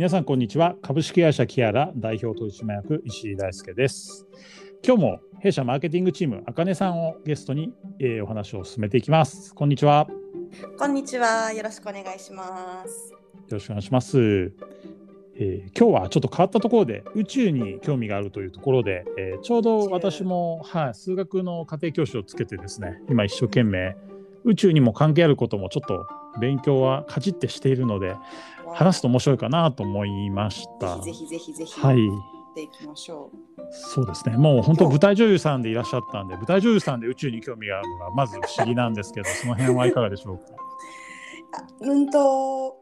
皆さんこんにちは。株式会社キアラ代表取締役石井大輔です。今日も弊社マーケティングチームあかねさんをゲストに、えー、お話を進めていきます。こんにちは。こんにちは。よろしくお願いします。よろしくお願いします。えー、今日はちょっと変わったところで宇宙に興味があるというところで、えー、ちょうど私も、はい、数学の家庭教師をつけてですね今一生懸命宇宙にも関係あることもちょっと勉強はかじってしているので話すと面白いかなと思いました。ぜひぜひぜひはいていきましょう。そうですね。もう本当舞台女優さんでいらっしゃったんで、舞台女優さんで宇宙に興味があるのがまず不思議なんですけど、その辺はいかがでしょうか？うんと、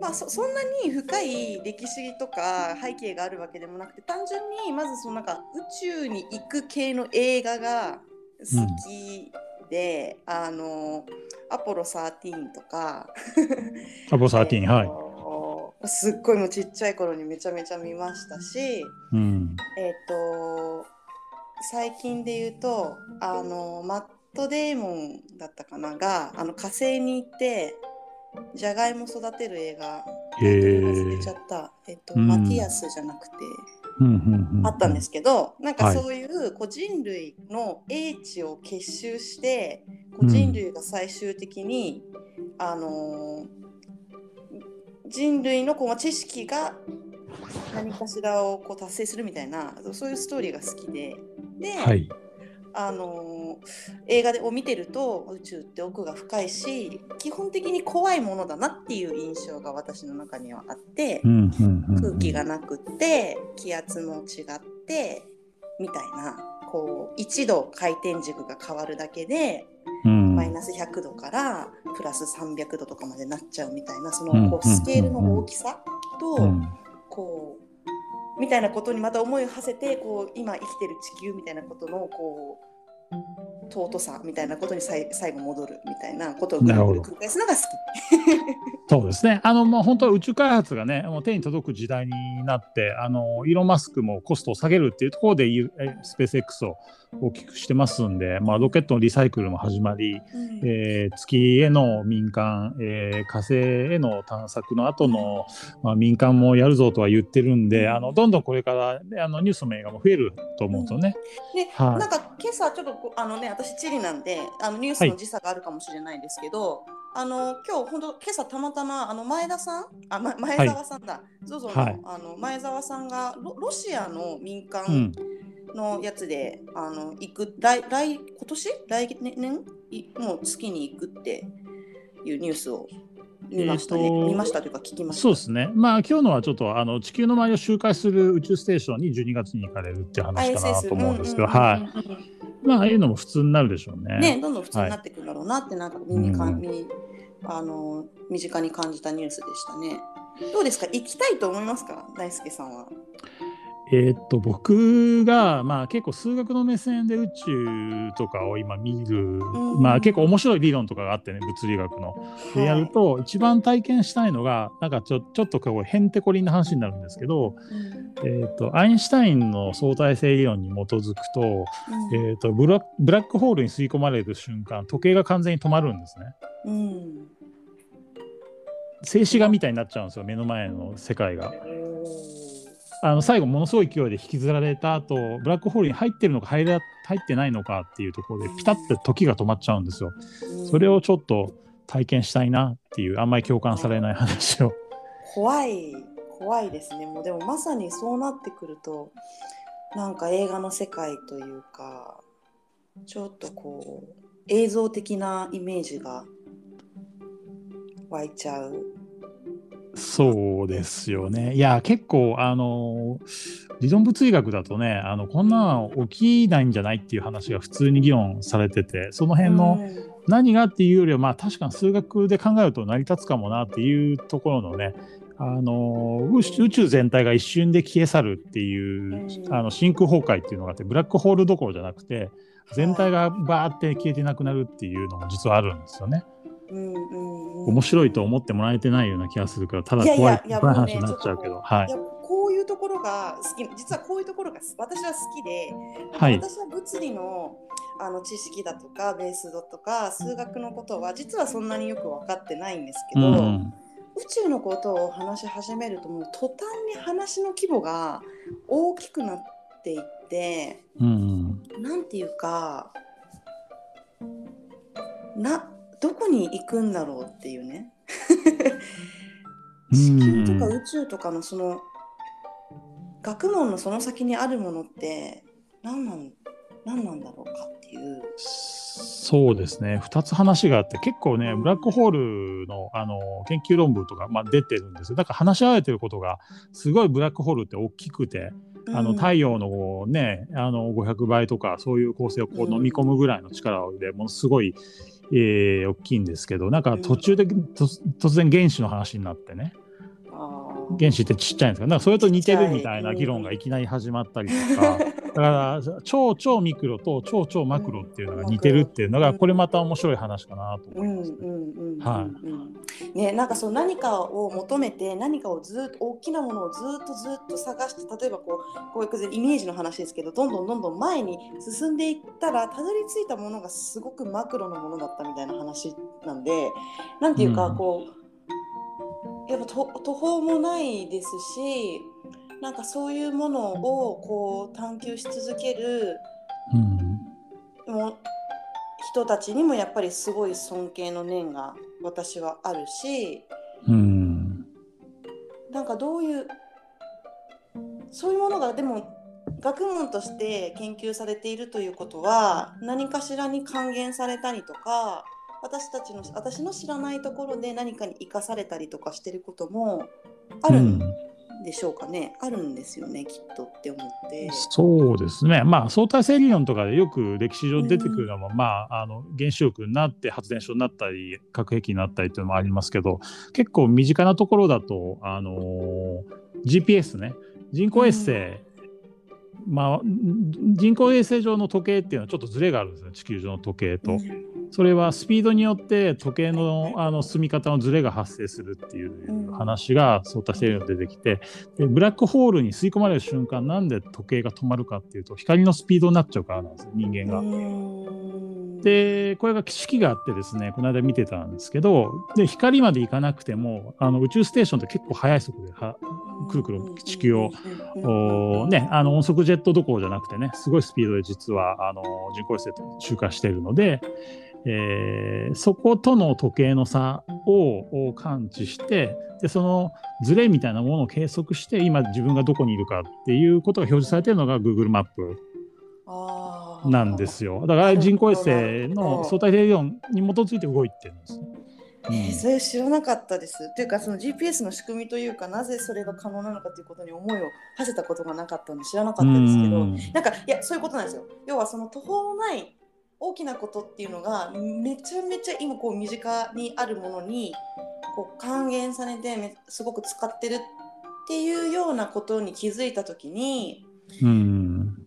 まあそそんなに深い歴史とか背景があるわけでもなくて、単純にまずそのなんか宇宙に行く系の映画が好きで、うん、あのアポロ13とか。アポロ13、はい。すっごいもうちっちゃい頃にめちゃめちゃ見ましたし、うん、えっ、と最近で言うとあのマット・デーモンだったかながあの火星に行ってじゃがいも育てる映画忘れちゃった、えっ、と、うん、マティアスじゃなくて、あったんですけどなんかそういうこう人類の英知を結集して、こう人類が最終的に、あのー人類のこう知識が何かしらをこう達成するみたいなそういうストーリーが好きで。で、はい、あの映画でを見てると宇宙って奥が深いし基本的に怖いものだなっていう印象が私の中にはあって、空気がなくって気圧も違ってみたいなこう一度回転軸が変わるだけでマイナス100度からプラス300度とかまでなっちゃうみたいなそのこうスケールの大きさとこうみたいなことにまた思いを馳せてこう今生きてる地球みたいなことのこう尊さみたいなことに最後戻るみたいなことを繰り返すのが好き。そうですね。あの、まあ、本当は宇宙開発がね、もう手に届く時代になって、あの、イーロン・マスクもコストを下げるっていうところで、スペース X を大きくしてますんで、まあ、ロケットのリサイクルも始まり、うん、えー、月への民間、えー、火星への探索の後の、まあ、民間もやるぞとは言ってるんで、あのどんどんこれからあのニュースの映画も増えると思うんですよね。うん、で、はい、なんか今朝ちょっとあのね私地理なんであのニュースの時差があるかもしれないんですけど、はいあの今日本当今朝たまたまあの前田さんあ、ま、前澤さんだ、はい、ゾゾのはい、あの前澤さんがロロシアの民間のやつで、うん、あの行く来来今年？来年？もう月に行くっていうニュースを見ましたね、えー、見ましたというか聞きました。そうですね。まあ今日のはちょっとあの地球の周りを周回する宇宙ステーションに12月に行かれるっていう話かなと思うんですけど、はい。まあああいうのも普通になるでしょうね。ねどんどん普通になっていくんだろうなって、なんか耳か、うん、あの身近に感じたニュースでしたね。どうですか？行きたいと思いますか？大輔さんはえー、っと僕が、まあ、結構数学の目線で宇宙とかを今見る、まあ、結構面白い理論とかがあってね物理学の。でやると、一番体験したいのがなんかちょちょっとこうへんてこりんな話になるんですけど、えー、っとアインシュタインの相対性理論に基づくと,、えー、っとブラブラックホールに吸い込まれる瞬間時計が完全に止まるんですね。うん静止画みたいになっちゃうんですよ目の前の世界が。あの最後ものすごい勢いで引きずられた後ブラックホールに入ってるのか入ら入ってないのかっていうところでピタッて時が止まっちゃうんですよ。それをちょっと体験したいなっていうあんまり共感されない話を。怖い怖いですねもうでもまさにそうなってくるとなんか映画の世界というかちょっとこう映像的なイメージが湧いちゃうそうですよね。いや、結構、あの、理論物理学だとね、あのこんなの起きないんじゃないっていう話が普通に議論されてて、その辺の何がっていうよりは、まあ確かに数学で考えると成り立つかもなっていうところのね、あの宇宙全体が一瞬で消え去るっていう、あの真空崩壊っていうのがあってブラックホールどころじゃなくて全体がバーって消えてなくなるっていうのも実はあるんですよね。うんうん面白いと思ってもらえてないような気がするからただ怖い怖い話になっちゃうけど、はい、こうい。うところが好き実はこういうところが私は好きで、はい、私は物理のあの知識だとかベースだとか数学のことは実はそんなによく分かってないんですけど、うん、宇宙のことを話し始めるともう途端に話の規模が大きくなっていって、うん、なんていうかなどこに行くんだろうっていうね。地球とか宇宙とかのその学問のその先にあるものって何なん何なんだろうかっていう。そうですね。2つ話があって結構ねブラックホールのあの研究論文とか、まあ、出てるんですよ。だから話し合われてることがすごいブラックホールって大きくて。あの太陽のね、あの500倍とかそういう構成をこう飲み込むぐらいの力でものすごい、えー、大きいんですけどなんか途中で、突然原子の話になってね、原子ってちっちゃいんですかだからそれと似てるみたいな議論がいきなり始まったりとか、だから超超ミクロと超超マクロっていうのが似てるっていうのがこれまた面白い話かなと思います、ね。なんかそう何かを求めて何かをずっと大きなものをずっとずっと探して例えばこうこういうイメージの話ですけどどんどんどんどん前に進んでいったらたどり着いたものがすごくマクロのものだったみたいな話なんでなんていうかこう、うんやっぱ途方もないですしなんかそういうものをこう探求し続ける、うん、も人たちにもやっぱりすごい尊敬の念が私はあるし、うん、なんかどういうそういうものがでも学問として研究されているということは何かしらに還元されたりとか私たちの私の知らないところで何かに生かされたりとかしてることもある。んでしょうかね、うん、あるんですよねきっとって思って。そうですね。まあ相対性理論とかでよく歴史上出てくるのは、うん、まああの原子力になって発電所になったり核兵器になったりっていうのもありますけど結構身近なところだとあのー、GPS ね。人工衛星、うん。まあ、人工衛星上の時計っていうのはちょっとずれがあるんですね地球上の時計と。それはスピードによって時計のあの進み方のずれが発生するっていう話が相対性理論で出てきてでブラックホールに吸い込まれる瞬間なんで時計が止まるかっていうと光のスピードになっちゃうからなんですよ人間が。でこれが式があってですねこの間見てたんですけどで光まで行かなくてもあの宇宙ステーションって結構速い速度ではくるくる地球を、ね、あの音速ジェットどころじゃなくてねすごいスピードで実はあの人工衛星と周回しているので、えー、そことの時計の差を感知してでそのズレみたいなものを計測して今自分がどこにいるかっていうことが表示されているのが Google マップなんですよだから人工衛星の相対性理論に基づいて動いてるんですね。えー、それ知らなかったです。というかその GPS の仕組みというかなぜそれが可能なのかということに思いを馳せたことがなかったんで知らなかったんですけどなんかいやそういうことなんですよ。要はその途方もない大きなことっていうのがめちゃめちゃ今こう身近にあるものにこう還元されてすごく使ってるっていうようなことに気づいた時に、うん、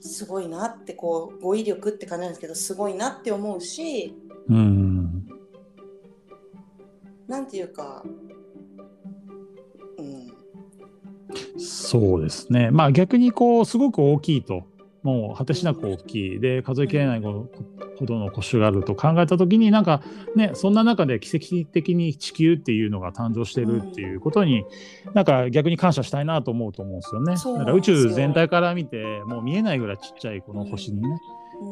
すごいなってこう語彙力って感じなんですけどすごいなって思うし、うん、なんていうか、うん、そうですね。まあ逆にこうすごく大きいともう果てしなく大きい。で数えきれないほどの腰があると考えた時になんかねそんな中で奇跡的に地球っていうのが誕生してるっていうことに、なんか逆に感謝したいなと思うと思うんですよね。だから宇宙全体から見てもう見えないぐらいちっちゃいこの星にね、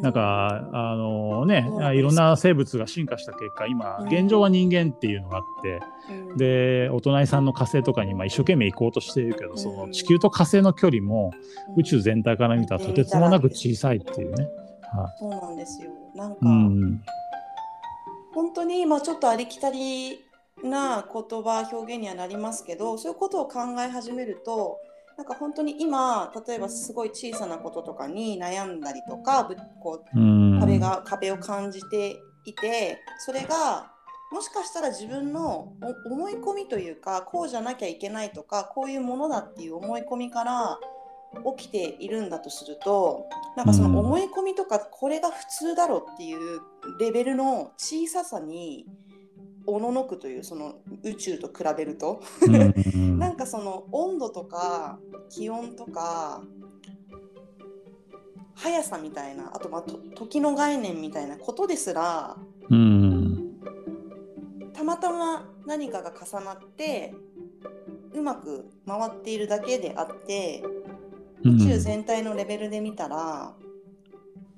なんかあのねいろんな生物が進化した結果今現状は人間っていうのがあって、でお隣さんの火星とかにまあ一生懸命行こうとしているけどその地球と火星の距離も宇宙全体から見たらとてつもなく小さいっていうね。はい、そうなんですよ。なんか、うん、本当に今ちょっとありきたりな言葉表現にはなりますけどそういうことを考え始めるとなんか本当に今例えばすごい小さなこととかに悩んだりとかこう壁が壁を感じていてそれがもしかしたら自分の思い込みというかこうじゃなきゃいけないとかこういうものだっていう思い込みから起きているんだとするとなんかその思い込みとかこれが普通だろうっていうレベルの小ささにおののくというその宇宙と比べると。なんかその温度とか気温とか速さみたいなあとまあ時の概念みたいなことですら、たままたま何かが重なってうまく回っているだけであって宇宙全体のレベルで見たら、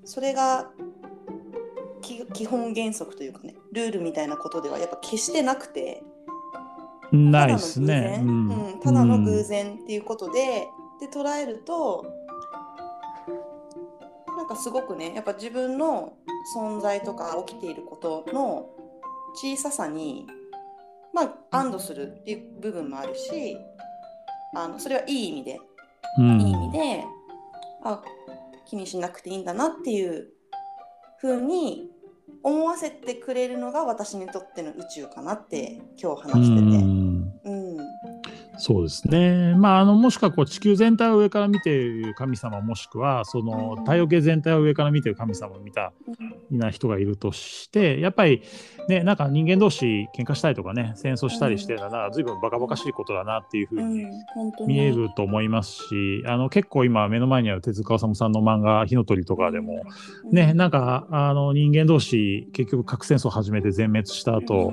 それが基本原則というかねルールみたいなことではやっぱ決してなくて。ないですね、うん、うん、ただの偶然っていうことで、で捉えるとなんかすごくねやっぱ自分の存在とか起きていることの小ささにまあ安堵するっていう部分もあるしあのそれはいい意味で、うん、いい意味であ気にしなくていいんだなっていうふうに思わせてくれるのが私にとっての宇宙かなって今日話してて。うんそうですね、まあ、あのもしくはこう地球全体を上から見ている神様もしくはその太陽系全体を上から見ている神様を見たいな人がいるとしてやっぱりねなんか人間同士喧嘩したりとかね戦争したりしてるなら随分バカバカしいことだなっていうふうに見えると思いますし、あの結構今目の前にある手塚治虫さんの漫画「火の鳥」とかでもねなんかあの人間同士結局核戦争を始めて全滅した後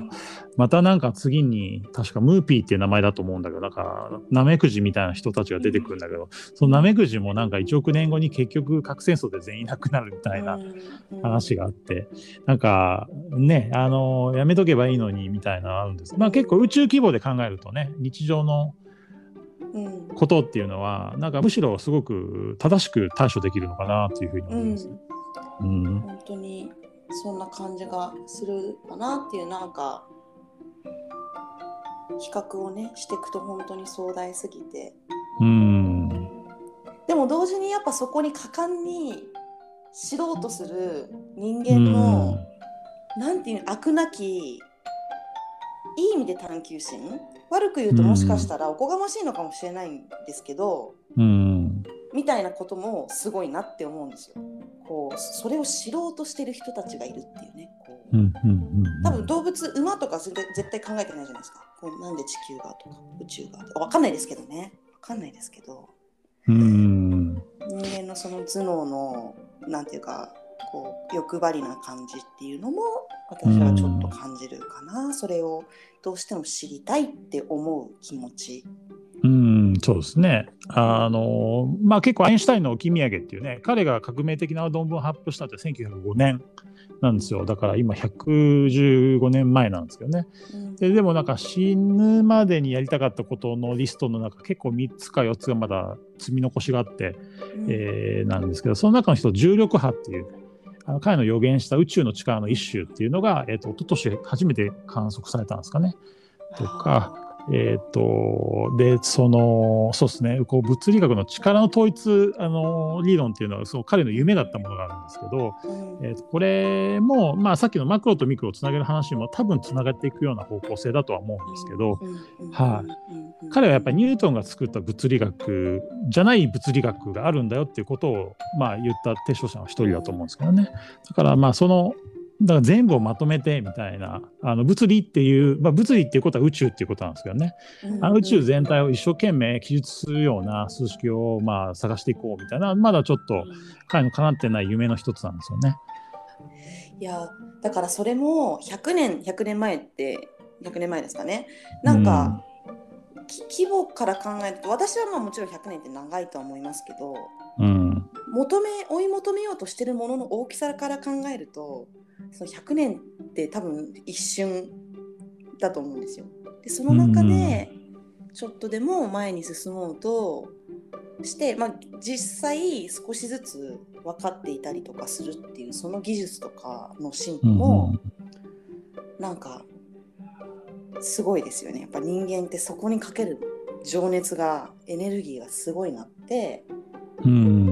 またなんか次に確かムーピーっていう名前だと思うんだけどなんかナメクジみたいな人たちが出てくるんだけどそのナメクジもなんか1億年後に結局核戦争で全員いなくなるみたいな話があってなんかねあのやめとけばいいのにみたいなのあるんです。まあ結構宇宙規模で考えるとね日常のことっていうのはなんかむしろすごく正しく対処できるのかなというふうに思います。うん、うん、本当にそんな感じがするかなっていうなんか比較をねしていくと本当に壮大すぎて。うん。でも同時にやっぱそこに果敢に知ろうとする人間の何て言うの飽くなきいい意味で探求心？悪く言うともしかしたらおこがましいのかもしれないんですけど、みたいなこともすごいなって思うんですよ。こうそれを知ろうとしてる人たちがいるっていうね。多分動物馬とか絶対考えてないじゃないですか。こうなんで地球がとか宇宙がとか。分かんないですけどね。分かんないですけど。うん人間のその頭脳のなんていうかこう欲張りな感じっていうのも私はちょっと感じるかな。それをどうしても知りたいって思う気持ち。うんそうですね。あの、まあ、結構アインシュタインの置き土産っていうね彼が革命的な論文を発表したって1905年なんですよ。だから今115年前なんですけどね、うん、ででもなんか死ぬまでにやりたかったことのリストの中結構3つか4つがまだ積み残しがあって、うん、えー、なんですけどその中の人重力波っていうあの彼の予言した宇宙の力の一種っていうのが、えーと、と一昨年初めて観測されたんですかね。とか、えっ、ー、と、で、その、そうですね、こう物理学の力の統一あの理論っていうのは、そう彼の夢だったものがあるんですけど、うん、えーと、これも、まあ、さっきのマクロとミクロをつなげる話も多分つながっていくような方向性だとは思うんですけど、はい、彼はやっぱりニュートンが作った物理学じゃない物理学があるんだよっていうことを、まあ、言った提唱者の一人だと思うんですけどね。だからまあそのだから全部をまとめてみたいなあの物理っていう、まあ、物理っていうことは宇宙っていうことなんですけどね、あの宇宙全体を一生懸命記述するような数式をまあ探していこうみたいなまだちょっと彼の叶ってない夢の一つなんですよね。いやだからそれも100年100年前って100年前ですかね。なんか、うん、規模から考えると私はまあもちろん100年って長いとは思いますけど、うん、求め追い求めようとしてるものの大きさから考えるとその100年って多分一瞬だと思うんですよ。でその中でちょっとでも前に進もうとして、まあ、実際少しずつ分かっていたりとかするっていうその技術とかの進歩も、なんかすごいですよね。やっぱ人間ってそこにかける情熱がエネルギーがすごいなって思い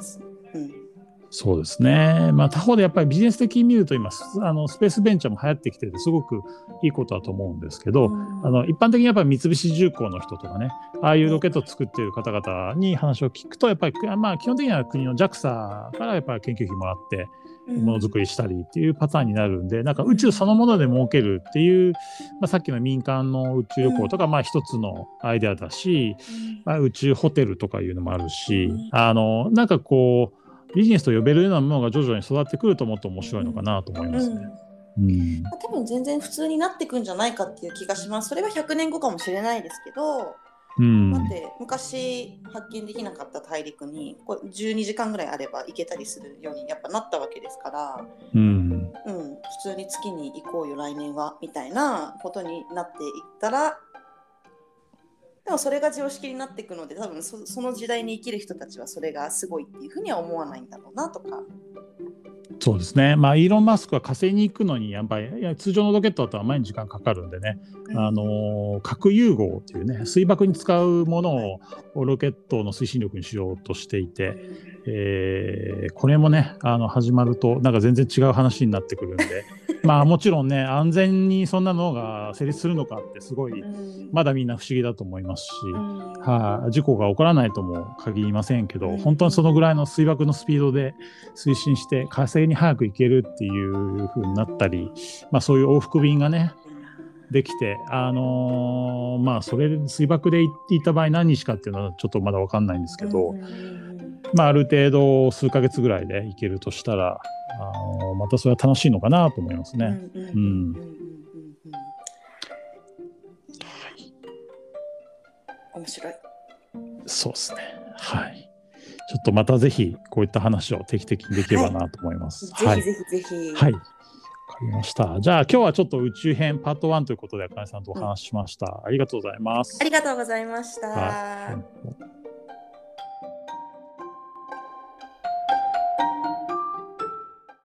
ます。うんそうですね。まあ、他方でやっぱりビジネス的に見ると今、あのスペースベンチャーも流行ってきてて、すごくいいことだと思うんですけど、うん、あの一般的にやっぱり三菱重工の人とかね、ああいうロケットを作っている方々に話を聞くと、やっぱり、まあ、基本的には国の JAXA からやっぱり研究費もらって、ものづくりしたりっていうパターンになるんで、なんか宇宙そのもので儲けるっていう、まあ、さっきの民間の宇宙旅行とか、まあ一つのアイデアだし、まあ、宇宙ホテルとかいうのもあるし、あの、なんかこう、ビジネスと呼べるようなものが徐々に育ってくるともっと面白いのかなと思いますね。うん、多分全然普通になっていくんじゃないかっていう気がします。それは100年後かもしれないですけど、うん、だって昔発見できなかった大陸にこれ12時間ぐらいあれば行けたりするようにやっぱなったわけですから、うん、うん、普通に月に行こうよ来年はみたいなことになっていったらでもそれが常識になっていくので多分そその時代に生きる人たちはそれがすごいっていうふうには思わないんだろうなとか。そうですね、まあ、イーロン・マスクは火星に行くのにやっぱり通常のロケットだとあまりに時間かかるんでね、うん、あの核融合っていうね水爆に使うものをロケットの推進力にしようとしていて、えー、これもねあの始まるとなんか全然違う話になってくるんで まあもちろんね安全にそんなのが成立するのかってすごい、まだみんな不思議だと思いますし、はあ、事故が起こらないとも限りませんけど、本当にそのぐらいの水爆のスピードで推進して火星に早く行けるっていう風になったり、まあ、そういう往復便がねできて、あのー、まあそれ水爆で行っていた場合何日かっていうのはちょっとまだ分かんないんですけど、まあ、ある程度数ヶ月ぐらいで行けるとしたらあのまたそれは楽しいのかなと思いますね。面白い。そうですね。はい。ちょっとまたぜひこういった話を定期的にできればなと思います。はい、ぜひぜひぜひ。はい。わかりました。じゃあ今日はちょっと宇宙編パート1ということで、あかねさんとお話ししました、うん。ありがとうございます。ありがとうございました。はい